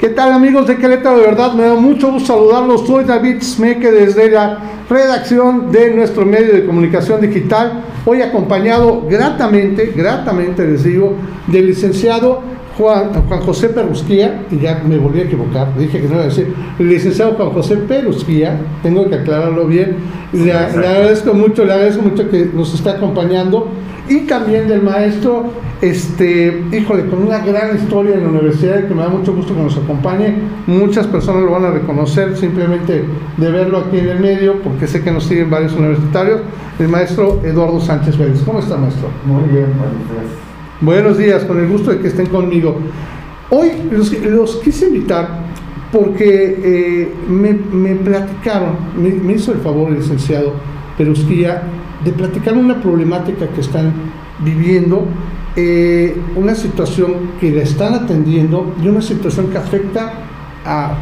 ¿Qué tal amigos de Querétaro? De verdad me da mucho gusto saludarlos. Soy David Smeke desde la redacción de nuestro medio de comunicación digital. Hoy acompañado gratamente, gratamente les digo, del licenciado Juan, Juan José Perusquía, y ya me volví a equivocar, dije que no iba a decir, el licenciado Juan José Perusquía, tengo que aclararlo bien, le, le agradezco mucho, le agradezco mucho que nos está acompañando y también del maestro, este, híjole, con una gran historia en la universidad que me da mucho gusto que nos acompañe. Muchas personas lo van a reconocer simplemente de verlo aquí en el medio, porque sé que nos siguen varios universitarios. El maestro Eduardo Sánchez Vélez. ¿Cómo está, maestro? Muy bien, buenos días. Buenos días, con el gusto de que estén conmigo. Hoy los, quise invitar porque eh, me, me, platicaron, me, me, hizo el favor el licenciado Perusquía de platicar una problemática que están viviendo, eh, una situación que la están atendiendo y una situación que afecta a,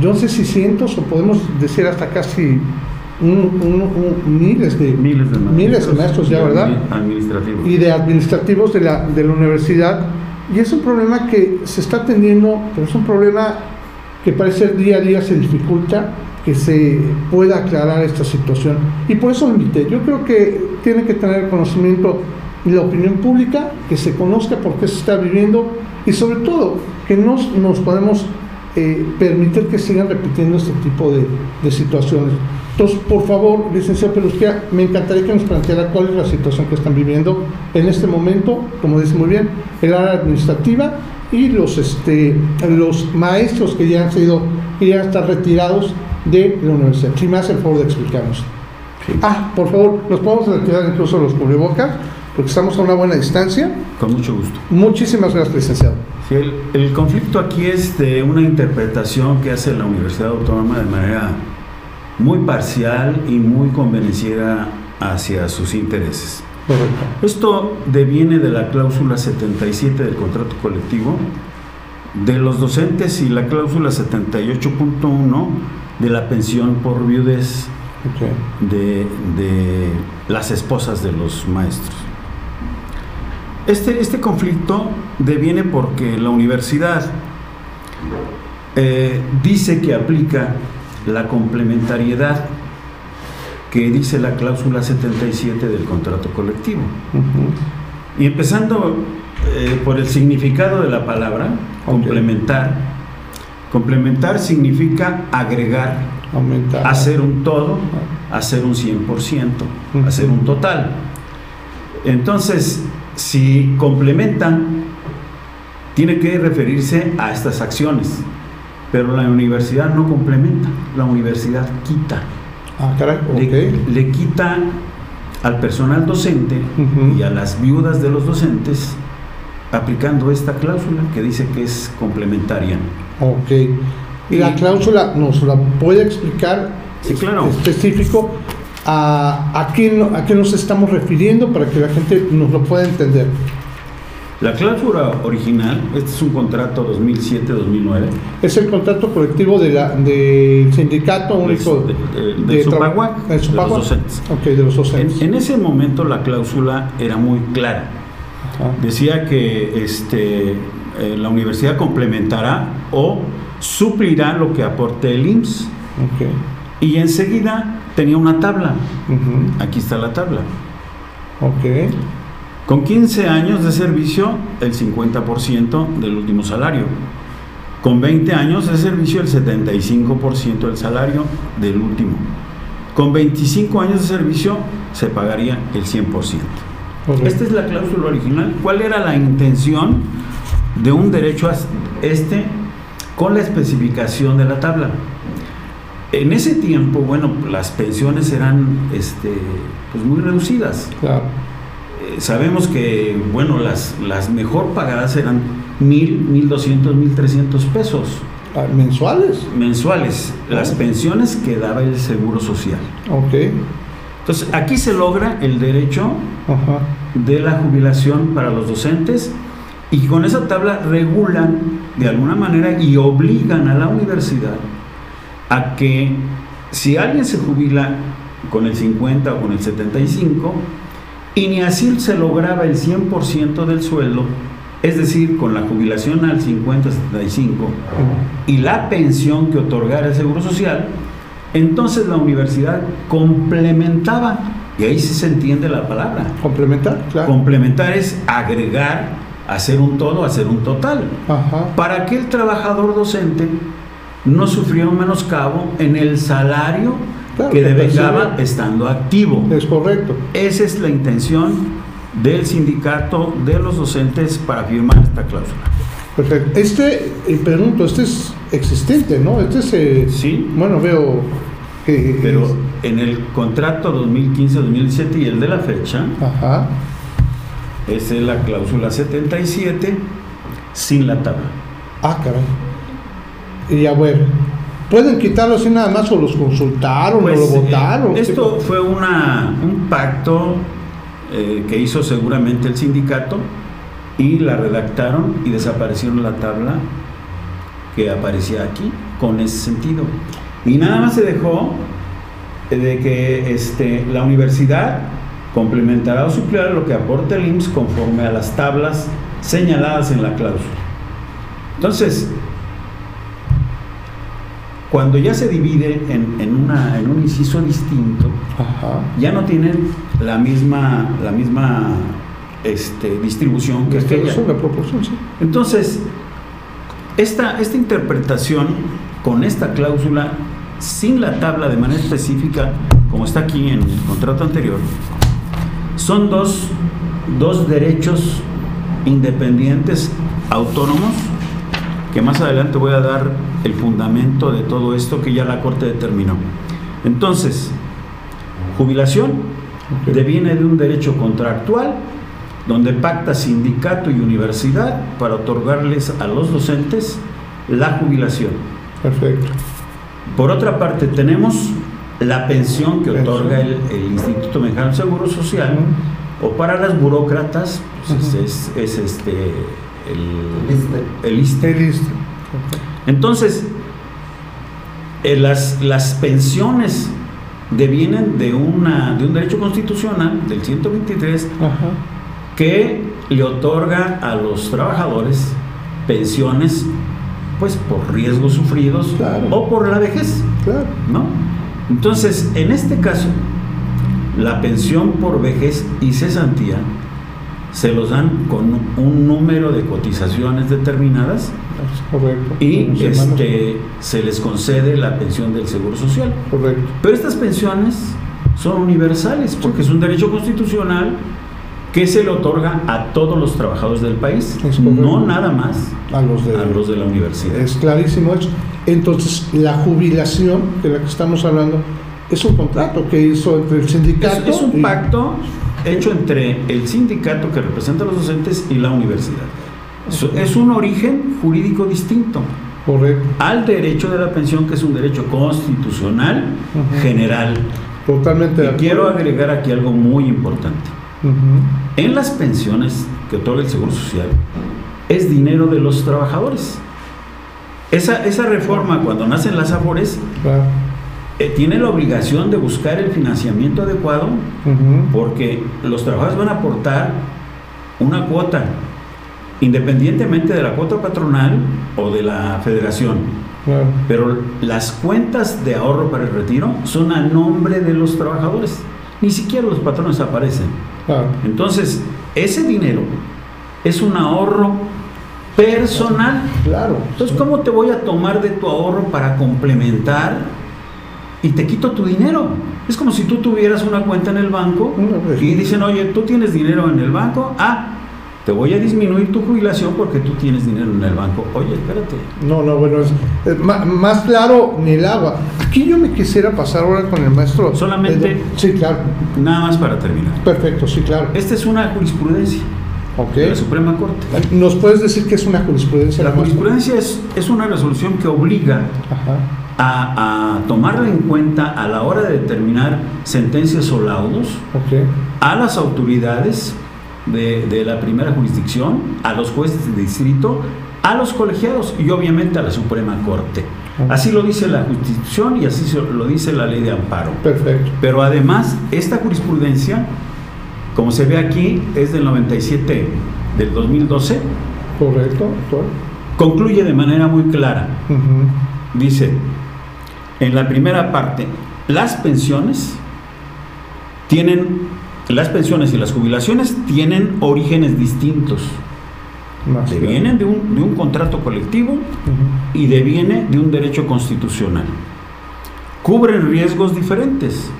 yo no sé si cientos o podemos decir hasta casi miles de miles de maestros, maestros ya, ¿verdad? Administrativos. Y de administrativos de la, de la universidad. Y es un problema que se está atendiendo, pero es un problema que parece día a día se dificulta que se pueda aclarar esta situación. Y por eso lo invité. Yo creo que tiene que tener conocimiento la opinión pública, que se conozca por qué se está viviendo y sobre todo que no nos podemos eh, permitir que sigan repitiendo este tipo de, de, situaciones. Entonces, por favor, licenciado Pelusquia, me encantaría que nos planteara cuál es la situación que están viviendo en este momento, como dice muy bien, el área administrativa y los, este, los maestros que ya han sido, que ya están retirados de la universidad. Si me hace el favor de explicarnos. Ah, por favor, nos podemos retirar incluso los cubrebocas, porque estamos a una buena distancia. Con mucho gusto. Muchísimas gracias, licenciado. Sí, el, el, conflicto aquí es de una interpretación que hace la Universidad Autónoma de manera muy parcial y muy convenciera hacia sus intereses. Correcto. Esto deviene de la cláusula 77 del contrato colectivo de los docentes y la cláusula 78.1 de la pensión por viudez Okay. de, de, las esposas de los maestros. Este, este conflicto deviene porque la universidad eh, dice que aplica la complementariedad que dice la cláusula 77 del contrato colectivo. Uh -huh. Y empezando eh, por el significado de la palabra, complementar, complementar significa agregar, Aumentar. hacer un todo, hacer un 100%, Ujú. hacer un total. Entonces, si complementan, tiene que referirse a estas acciones, pero la universidad no complementa, la universidad quita. Ah, caray, Le, le quita al personal docente y a las viudas de los docentes aplicando esta cláusula que dice que es complementaria. Ok. Y la cláusula nos la puede explicar Sí, claro. específico a, a, qué, no- a qué nos estamos refiriendo para que la gente nos lo pueda entender. La cláusula original, este es un contrato 2007-2009, Es el contrato colectivo de la, del sindicato único de- de- del de los docentes. Ok, de los docentes. En, en ese momento la cláusula era muy clara. Decía que este, eh, la universidad complementará o suplirá lo que aporte el IMSS. Y enseguida tenía una tabla. Aquí está la tabla. Con 15 años de servicio, el 50% del último salario. Con 20 años de servicio, el 75% del salario del último. Con 25 años de servicio, se pagaría el 100%. Correcto. Esta es la cláusula original. ¿Cuál era la intención de un derecho a este con la especificación de la tabla? En ese tiempo, bueno, las pensiones eran este, pues muy reducidas. Claro. Eh, sabemos que, bueno, las, las mejor pagadas eran mil, mil doscientos, mil trescientos pesos Ah, ¿Mensuales? mensuales, las pensiones que daba el Seguro Social. Ok. Entonces, aquí se logra el derecho Ajá. de la jubilación para los docentes y con esa tabla regulan de alguna manera y obligan a la universidad a que si alguien se jubila con el 50 o con el 75 y ni así se lograba el 100% del sueldo, es decir, con la jubilación al 50-75 y la pensión que otorgara el Seguro Social, entonces la universidad complementaba, y ahí sí se entiende la palabra. Complementar, claro. Complementar es agregar, hacer un todo, hacer un total. Ajá. Para que el trabajador docente no sufriera un menoscabo en el salario Claro, que devengaba estando activo. Es correcto. Esa es la intención del sindicato de los docentes para firmar esta cláusula. Perfecto. Este, eh, pregunto, este es existente, ¿no? Este es, eh, Sí. bueno, veo que... Pero es- en el contrato 2015-2017 y el de la fecha, Ajá. esa es la cláusula 77 sin la tabla. Ah, caray. Y ya, bueno, ¿pueden quitarlo así nada más o los consultaron Pues, o lo eh, votaron? esto fue una, un pacto eh, que hizo seguramente el sindicato y la redactaron y desaparecieron la tabla que aparecía aquí con ese sentido. Y nada más se dejó de que este, la universidad complementará o suplirá lo que aporte el IMSS conforme a las tablas señaladas en la cláusula. Entonces, cuando ya se divide en, en una, en un inciso distinto, Ajá. ya no tienen la misma, la misma este, distribución que aquella. es una proporción, sí. Entonces, esta, esta interpretación con esta cláusula, sin la tabla de manera específica, como está aquí en el contrato anterior, son dos, dos derechos independientes, autónomos, que más adelante voy a dar el fundamento de todo esto que ya la Corte determinó. Entonces, jubilación deviene de un derecho contractual donde pacta sindicato y universidad para otorgarles a los docentes la jubilación. Perfecto. Por otra parte, tenemos la pensión que Pensión. otorga el, el Instituto Mexicano del Seguro Social, o para las burócratas, pues, es, es este el, el ISSSTE. Está listo. Entonces, eh, las, las pensiones devienen de, una, de un derecho constitucional del 123 Ajá. Que le otorga a los trabajadores pensiones pues por riesgos sufridos Claro. o por la vejez, Claro. ¿no? Entonces, en este caso, la pensión por vejez y cesantía se los dan con un número de cotizaciones determinadas correcto. y este, se les concede la pensión del Seguro Social. Correcto. Pero estas pensiones son universales porque es un derecho constitucional que se le otorga a todos los trabajadores del país, Es no nada más A los de... a los de la universidad. Es clarísimo eso. Entonces, la jubilación de la que estamos hablando es un contrato que hizo entre el Es, sindicato. es un y- pacto hecho entre el sindicato que representa a los docentes y la universidad. Es, es un origen jurídico distinto Correcto. al derecho de la pensión, que es un derecho constitucional general. Totalmente Y quiero agregar aquí algo muy importante. En las pensiones que otorga el Seguro Social es dinero de los trabajadores. Esa, esa reforma, cuando nacen las AFORES, Claro. eh, tiene la obligación de buscar el financiamiento adecuado porque los trabajadores van a aportar una cuota, independientemente de la cuota patronal o de la federación. Claro. Pero las cuentas de ahorro para el retiro son a nombre de los trabajadores. Ni siquiera los patrones aparecen. Claro. Entonces, ese dinero es un ahorro personal. Claro. Entonces, ¿cómo te voy a tomar de tu ahorro para complementar y te quito tu dinero? Es como si tú tuvieras una cuenta en el banco y dicen, oye, tú tienes dinero en el banco, ah, te voy a disminuir tu jubilación porque tú tienes dinero en el banco. Oye, espérate. No, no, bueno, es, es ma- más claro ni el agua. Aquí yo me quisiera pasar ahora con el maestro. Solamente- Eh, Sí, claro. Nada más para terminar. Perfecto, sí, claro. Esta es una jurisprudencia de la Suprema Corte. ¿Nos puedes decir que es una jurisprudencia? La jurisprudencia es, es una resolución que obliga a, a tomarla en cuenta a la hora de determinar sentencias o laudos a las autoridades de, de la primera jurisdicción, a los jueces de distrito, a los colegiados y obviamente a la Suprema Corte. Así lo dice la Constitución y así lo dice la ley de amparo. Perfecto. Pero además, esta jurisprudencia, como se ve aquí, es del 97 del 2012 Correcto, concluye de manera muy clara. Dice, en la primera parte, las pensiones tienen, las pensiones y las jubilaciones tienen orígenes distintos. Más. Devienen de un, de un contrato colectivo Ujú. y deviene de un derecho constitucional. Cubren riesgos diferentes.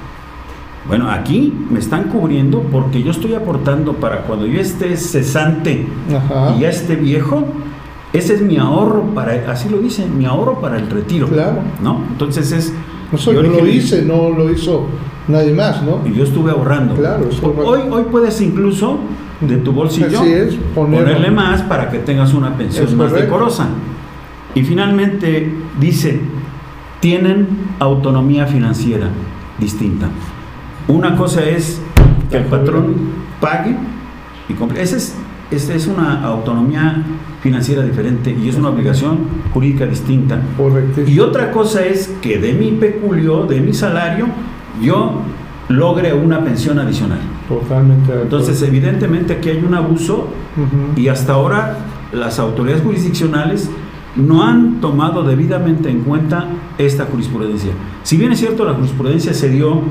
Bueno, aquí me están cubriendo porque yo estoy aportando para cuando yo esté cesante Ajá. y ya esté viejo, ese es mi ahorro para, así lo dice, mi ahorro para el retiro. Claro. ¿No? Entonces es. Yo yo lo hice, no lo hizo nadie más, ¿no? Y yo estuve ahorrando. Claro, eso es hoy, hoy puedes incluso de tu bolsillo Así es, poner- ponerle más para que tengas una pensión Es más correcto. decorosa. Y finalmente dice, tienen autonomía financiera distinta. Una cosa es que el patrón pague y compre. Esa es, esa es una autonomía financiera diferente y es una obligación jurídica distinta. Correcto. Y otra cosa es que de mi peculio, de mi salario, yo logre una pensión adicional. Totalmente. Entonces, evidentemente aquí hay un abuso y hasta ahora las autoridades jurisdiccionales no han tomado debidamente en cuenta esta jurisprudencia. Si bien es cierto, la jurisprudencia se dio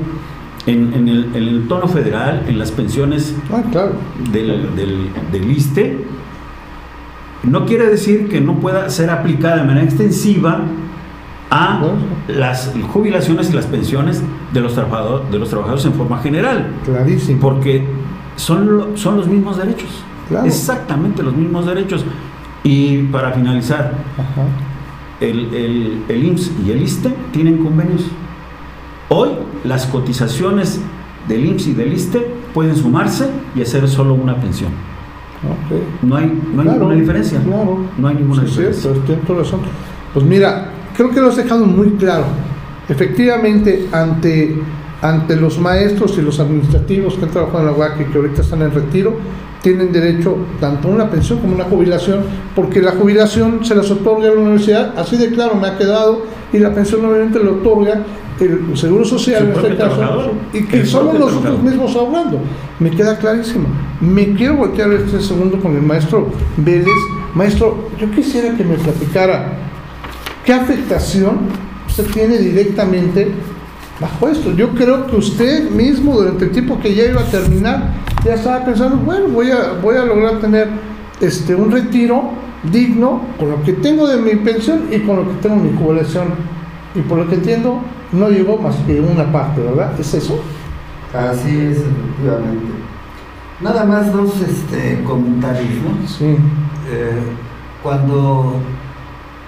en, en el, en el tono federal, en las pensiones Ah, claro. del, del, del ISSSTE, no quiere decir que no pueda ser aplicada de manera extensiva a las jubilaciones y las pensiones de los, trabajador- de los trabajadores en forma general, Clarísimo. porque son, son los mismos derechos, Claro. exactamente los mismos derechos. Y para finalizar, Ajá. el, el, el IMSS y el ISSSTE tienen convenios. Hoy las cotizaciones del IMSS y del ISSSTE pueden sumarse y hacer solo una pensión. No hay, no hay Claro, ninguna diferencia. Claro. No hay ninguna Sí, diferencia. cierto, razón. Pues mira, creo que lo has dejado muy claro. Efectivamente, ante, ante los maestros y los administrativos que han trabajado en la UAC y que ahorita están en retiro, tienen derecho tanto a una pensión como a una jubilación, porque la jubilación se las otorga la universidad, así de claro me ha quedado, y la pensión obviamente le otorga el Seguro Social en este caso, y que propio nosotros trabajador. mismos hablando. Me queda clarísimo. Me quiero voltear este segundo con el maestro Vélez. Maestro, yo quisiera que me platicara qué afectación usted tiene directamente bajo esto. Yo creo que usted mismo durante el tiempo que ya iba a terminar ya estaba pensando, bueno, voy a, voy a lograr tener este, un retiro digno con lo que tengo de mi pensión y con lo que tengo de mi jubilación. Y por lo que entiendo, no llegó más que una parte, ¿verdad? ¿Es eso? Así es, efectivamente. Nada más dos este, comentarios, ¿no? Sí. Eh, cuando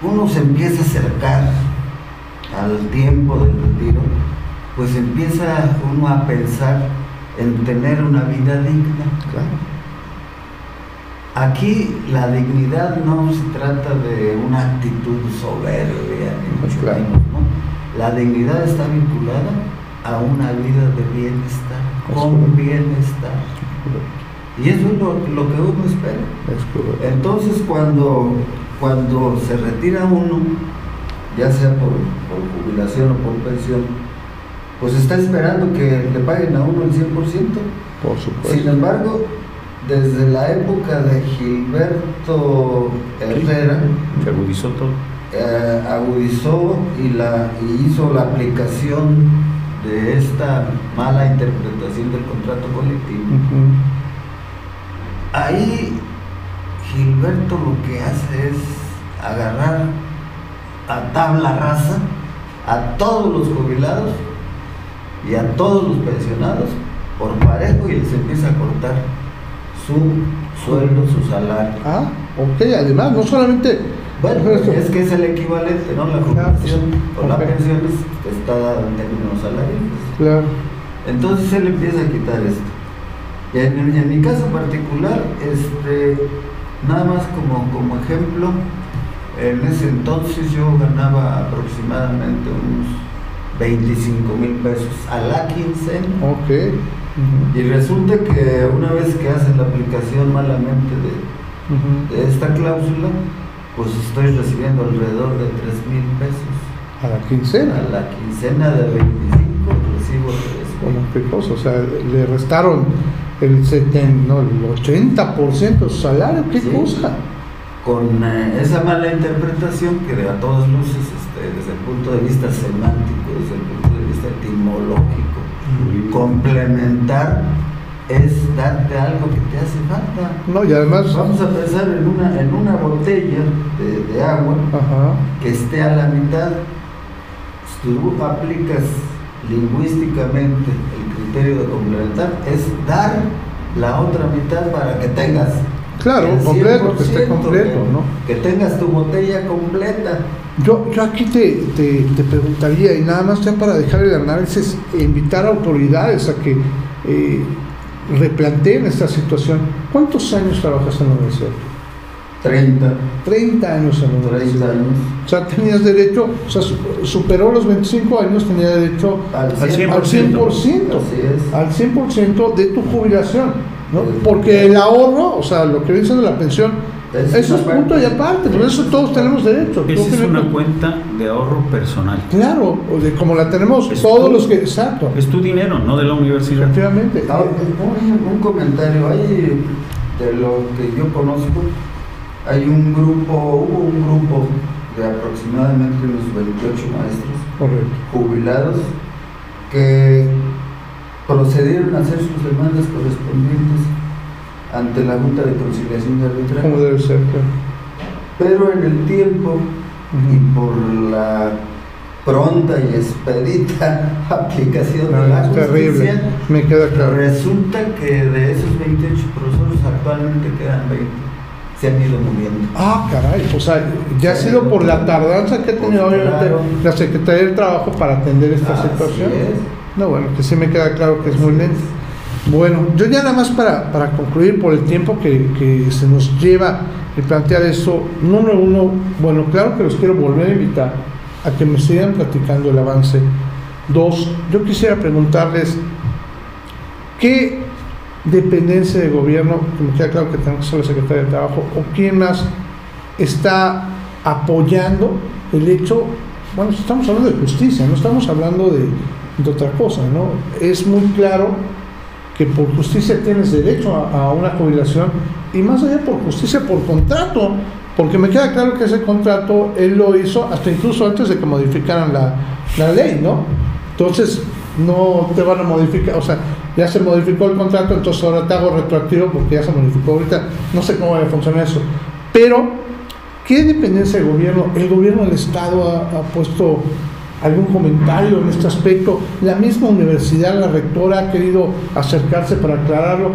uno se empieza a acercar al tiempo del retiro, pues empieza uno a pensar en tener una vida digna. Claro. Aquí la dignidad no se trata de una actitud soberbia, ni mucho Claro. menos, ¿no? La dignidad está vinculada a una vida de bienestar, Es con correcto. bienestar. Y eso es lo, lo que uno espera. Es. Entonces cuando, cuando se retira uno, ya sea por, por jubilación o por pensión, pues está esperando que le paguen a uno el 100%. Por Sin supuesto. embargo, desde la época de Gilberto Herrera, agudizó todo. eh, agudizó y, la, y hizo la aplicación de esta mala interpretación del contrato colectivo. Ahí Gilberto lo que hace es agarrar a tabla rasa a todos los jubilados y a todos los pensionados por parejo y les empieza a cortar su sueldo, su salario. Ah, ok, además, no solamente. Bueno, es que es el equivalente, ¿no? La jubilación o la pensión es- está dada en términos salariales. Claro. Entonces él empieza a quitar esto. Y en, en mi caso particular, este, nada más como, como ejemplo, en ese entonces yo ganaba aproximadamente unos 25 mil pesos a la quincena. Ok. Y resulta que una vez que hacen la aplicación malamente de, esta cláusula, pues estoy recibiendo alrededor de 3 mil pesos. A la quincena. A la quincena de 25 recibo 3 Bueno, qué cosa, o sea, le restaron el, seten, no, el 80% de su salario, qué Sí. cosa. con eh, esa mala interpretación que a todas luces, este, desde el punto de vista semántico, desde el punto de vista etimológico, complementar es darte algo que te hace falta. No, y además... Vamos a pensar en una, en una botella de, de agua Ajá. que esté a la mitad. Si tú aplicas lingüísticamente criterio de complementar, es dar la otra mitad para que tengas Claro, completo, que esté 100%, completo, que- ¿no? Que tengas tu botella completa. Yo, yo aquí te, te, te preguntaría, y nada más ya para dejar el análisis, invitar a autoridades a que eh, replanteen esta situación. ¿Cuántos años trabajas en la universidad? 30, 30 años en la 30 universidad. años. O sea, tenías derecho, o sea, su- superó los 25 años, tenía derecho Al Al 100%. al 100%, Así es. al 100% de tu jubilación, ¿no? Porque el ahorro, o sea, lo que viene siendo la pensión, Es eso es punto y parte. aparte, por eso todos tenemos derecho. Esa es una cuenta de ahorro personal. Claro, o de- como la tenemos Es todos tu- los que. Exacto, Es tu dinero, no de la universidad. efectivamente. Un, un comentario, hay de lo que yo conozco, hay un grupo, hubo un grupo de aproximadamente unos 28 maestros Correcto. jubilados que procedieron a hacer sus demandas correspondientes ante la Junta de Conciliación de Arbitraje. Como debe ser. claro. Pero en el tiempo y Ujú. por la pronta y expedita aplicación No, de la terrible, justicia, me queda claro. resulta que de esos 28 profesores actualmente quedan 20. Se han ido muriendo. Ah, caray, o sea, ya ha sido por la tardanza que ha tenido obviamente la Secretaría del Trabajo para atender esta Así situación. es. No, bueno, que sí me queda claro que es muy lento. Bueno, yo ya nada más para, para concluir por el tiempo que, que se nos lleva el plantear esto, número uno, bueno, claro que los quiero volver a invitar a que me sigan platicando el avance. Dos, yo quisiera preguntarles qué dependencia de gobierno, que me queda claro que tengo que ser la de Trabajo, o quién más está apoyando el hecho, bueno, estamos hablando de justicia, no estamos hablando de, de otra cosa, ¿no? Es muy claro que por justicia tienes derecho a, a una jubilación y más allá por justicia, por contrato, porque me queda claro que ese contrato él lo hizo hasta incluso antes de que modificaran la, la ley, ¿no? Entonces no te van a modificar, o sea, ya se modificó el contrato, entonces ahora te hago retroactivo porque ya se modificó ahorita, no sé cómo va a funcionar eso, pero ¿qué dependencia del gobierno? ¿El gobierno del Estado ha, puesto algún comentario en este aspecto? La misma universidad, la rectora ha querido acercarse para aclararlo.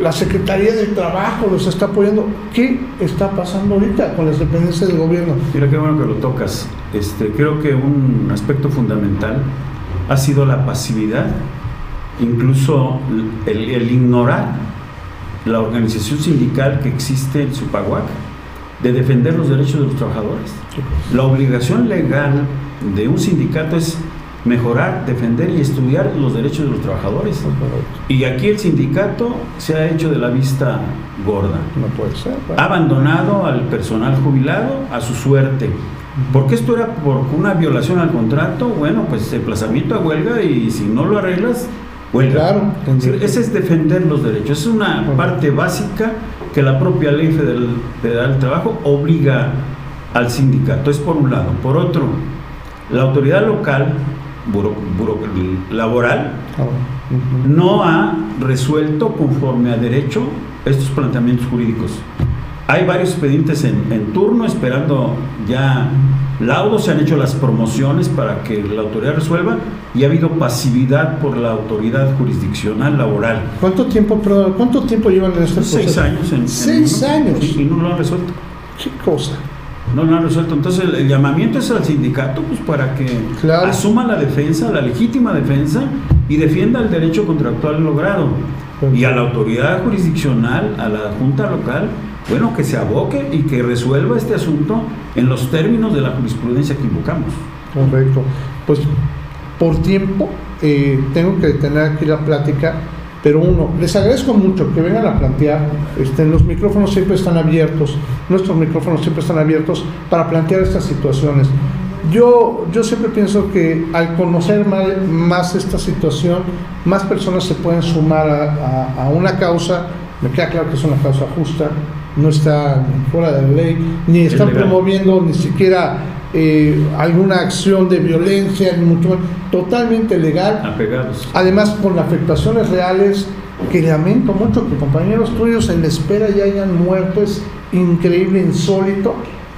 La Secretaría del Trabajo los está apoyando. ¿Qué está pasando ahorita con las dependencias del gobierno? Mira qué bueno que lo tocas. Este, creo que un aspecto fundamental ha sido la pasividad, incluso el, el ignorar la organización sindical que existe en Supaguac de defender los derechos de los trabajadores. La obligación legal de un sindicato es mejorar, defender y estudiar los derechos de los trabajadores. Y aquí el sindicato se ha hecho de la vista gorda. No puede ser. Ha abandonado al personal jubilado a su suerte. Porque esto era por una violación al contrato, bueno, pues emplazamiento a huelga y si no lo arreglas, huelga. Claro, ese es defender los derechos. Es una parte básica que la propia ley federal, federal del trabajo obliga al sindicato. Es por un lado. Por otro, la autoridad local, buro- buro- laboral, no ha resuelto conforme a derecho estos planteamientos jurídicos. Hay varios expedientes en, en turno esperando ya laudos, se han hecho las promociones para que la autoridad resuelva y ha habido pasividad por la autoridad jurisdiccional laboral. ¿Cuánto tiempo, cuánto tiempo llevan en este Seis años. En, Seis años. Y, y no lo han resuelto. ¿Qué cosa? No lo han resuelto. Entonces el, el llamamiento es al sindicato pues para que Claro. asuma la defensa, la legítima defensa y defienda el derecho contractual logrado. Y a la autoridad jurisdiccional, a la junta local, bueno, que se aboque y que resuelva este asunto en los términos de la jurisprudencia que invocamos. Correcto. Pues por tiempo eh, tengo que detener aquí la plática, pero uno, les agradezco mucho que vengan a plantear, este, los micrófonos siempre están abiertos, nuestros micrófonos siempre están abiertos para plantear estas situaciones. Yo, yo siempre pienso que al conocer más, esta situación, más personas se pueden sumar a- a una causa, me queda claro que es una causa justa, no están fuera de la ley, ni están promoviendo ni siquiera eh, alguna acción de violencia, ni mucho más, totalmente legal. Apegados. Además, con afectaciones reales, que lamento mucho que compañeros tuyos en la espera ya hayan muerto, es increíble, insólito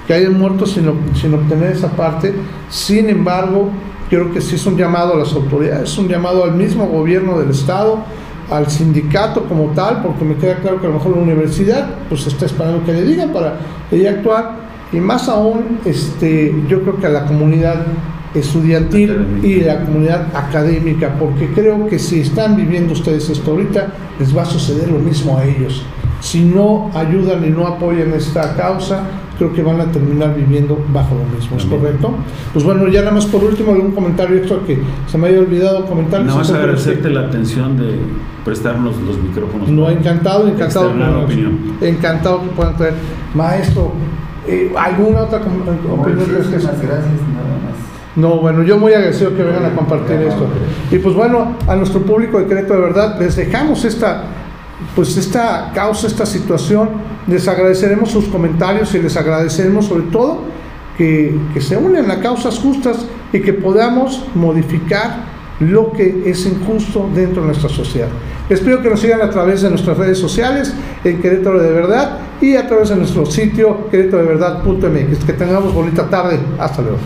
que hayan muerto sin, sin obtener esa parte. Sin embargo, creo que sí es un llamado a las autoridades, es un llamado al mismo gobierno del Estado, al sindicato como tal, porque me queda claro que a lo mejor la universidad pues está esperando que le digan para ella actuar, y más aún este, yo creo que a la comunidad estudiantil y la comunidad académica, porque creo que si están viviendo ustedes esto ahorita, les va a suceder lo mismo a ellos. Si no ayudan y no apoyan esta causa, creo que van a terminar viviendo bajo lo mismo, ¿es correcto? Pues bueno, ya nada más por último algún comentario extra que se me haya olvidado comentar. Nada más agradecerte la atención de prestarnos los micrófonos. No, encantado, encantado. Encantado que puedan traer. Maestro, eh, ¿alguna otra opinión? Muchísimas gracias, nada más. No, bueno, yo muy agradecido que vengan a compartir esto. Y pues bueno, a nuestro público de Querétaro de verdad, les dejamos esta, pues esta causa, esta situación. Les agradeceremos sus comentarios y les agradeceremos sobre todo que, que se unen a causas justas y que podamos modificar lo que es injusto dentro de nuestra sociedad. Espero que nos sigan a través de nuestras redes sociales en Querétaro de Verdad y a través de nuestro sitio querétaro de verdad.mx. Que tengamos bonita tarde. Hasta luego.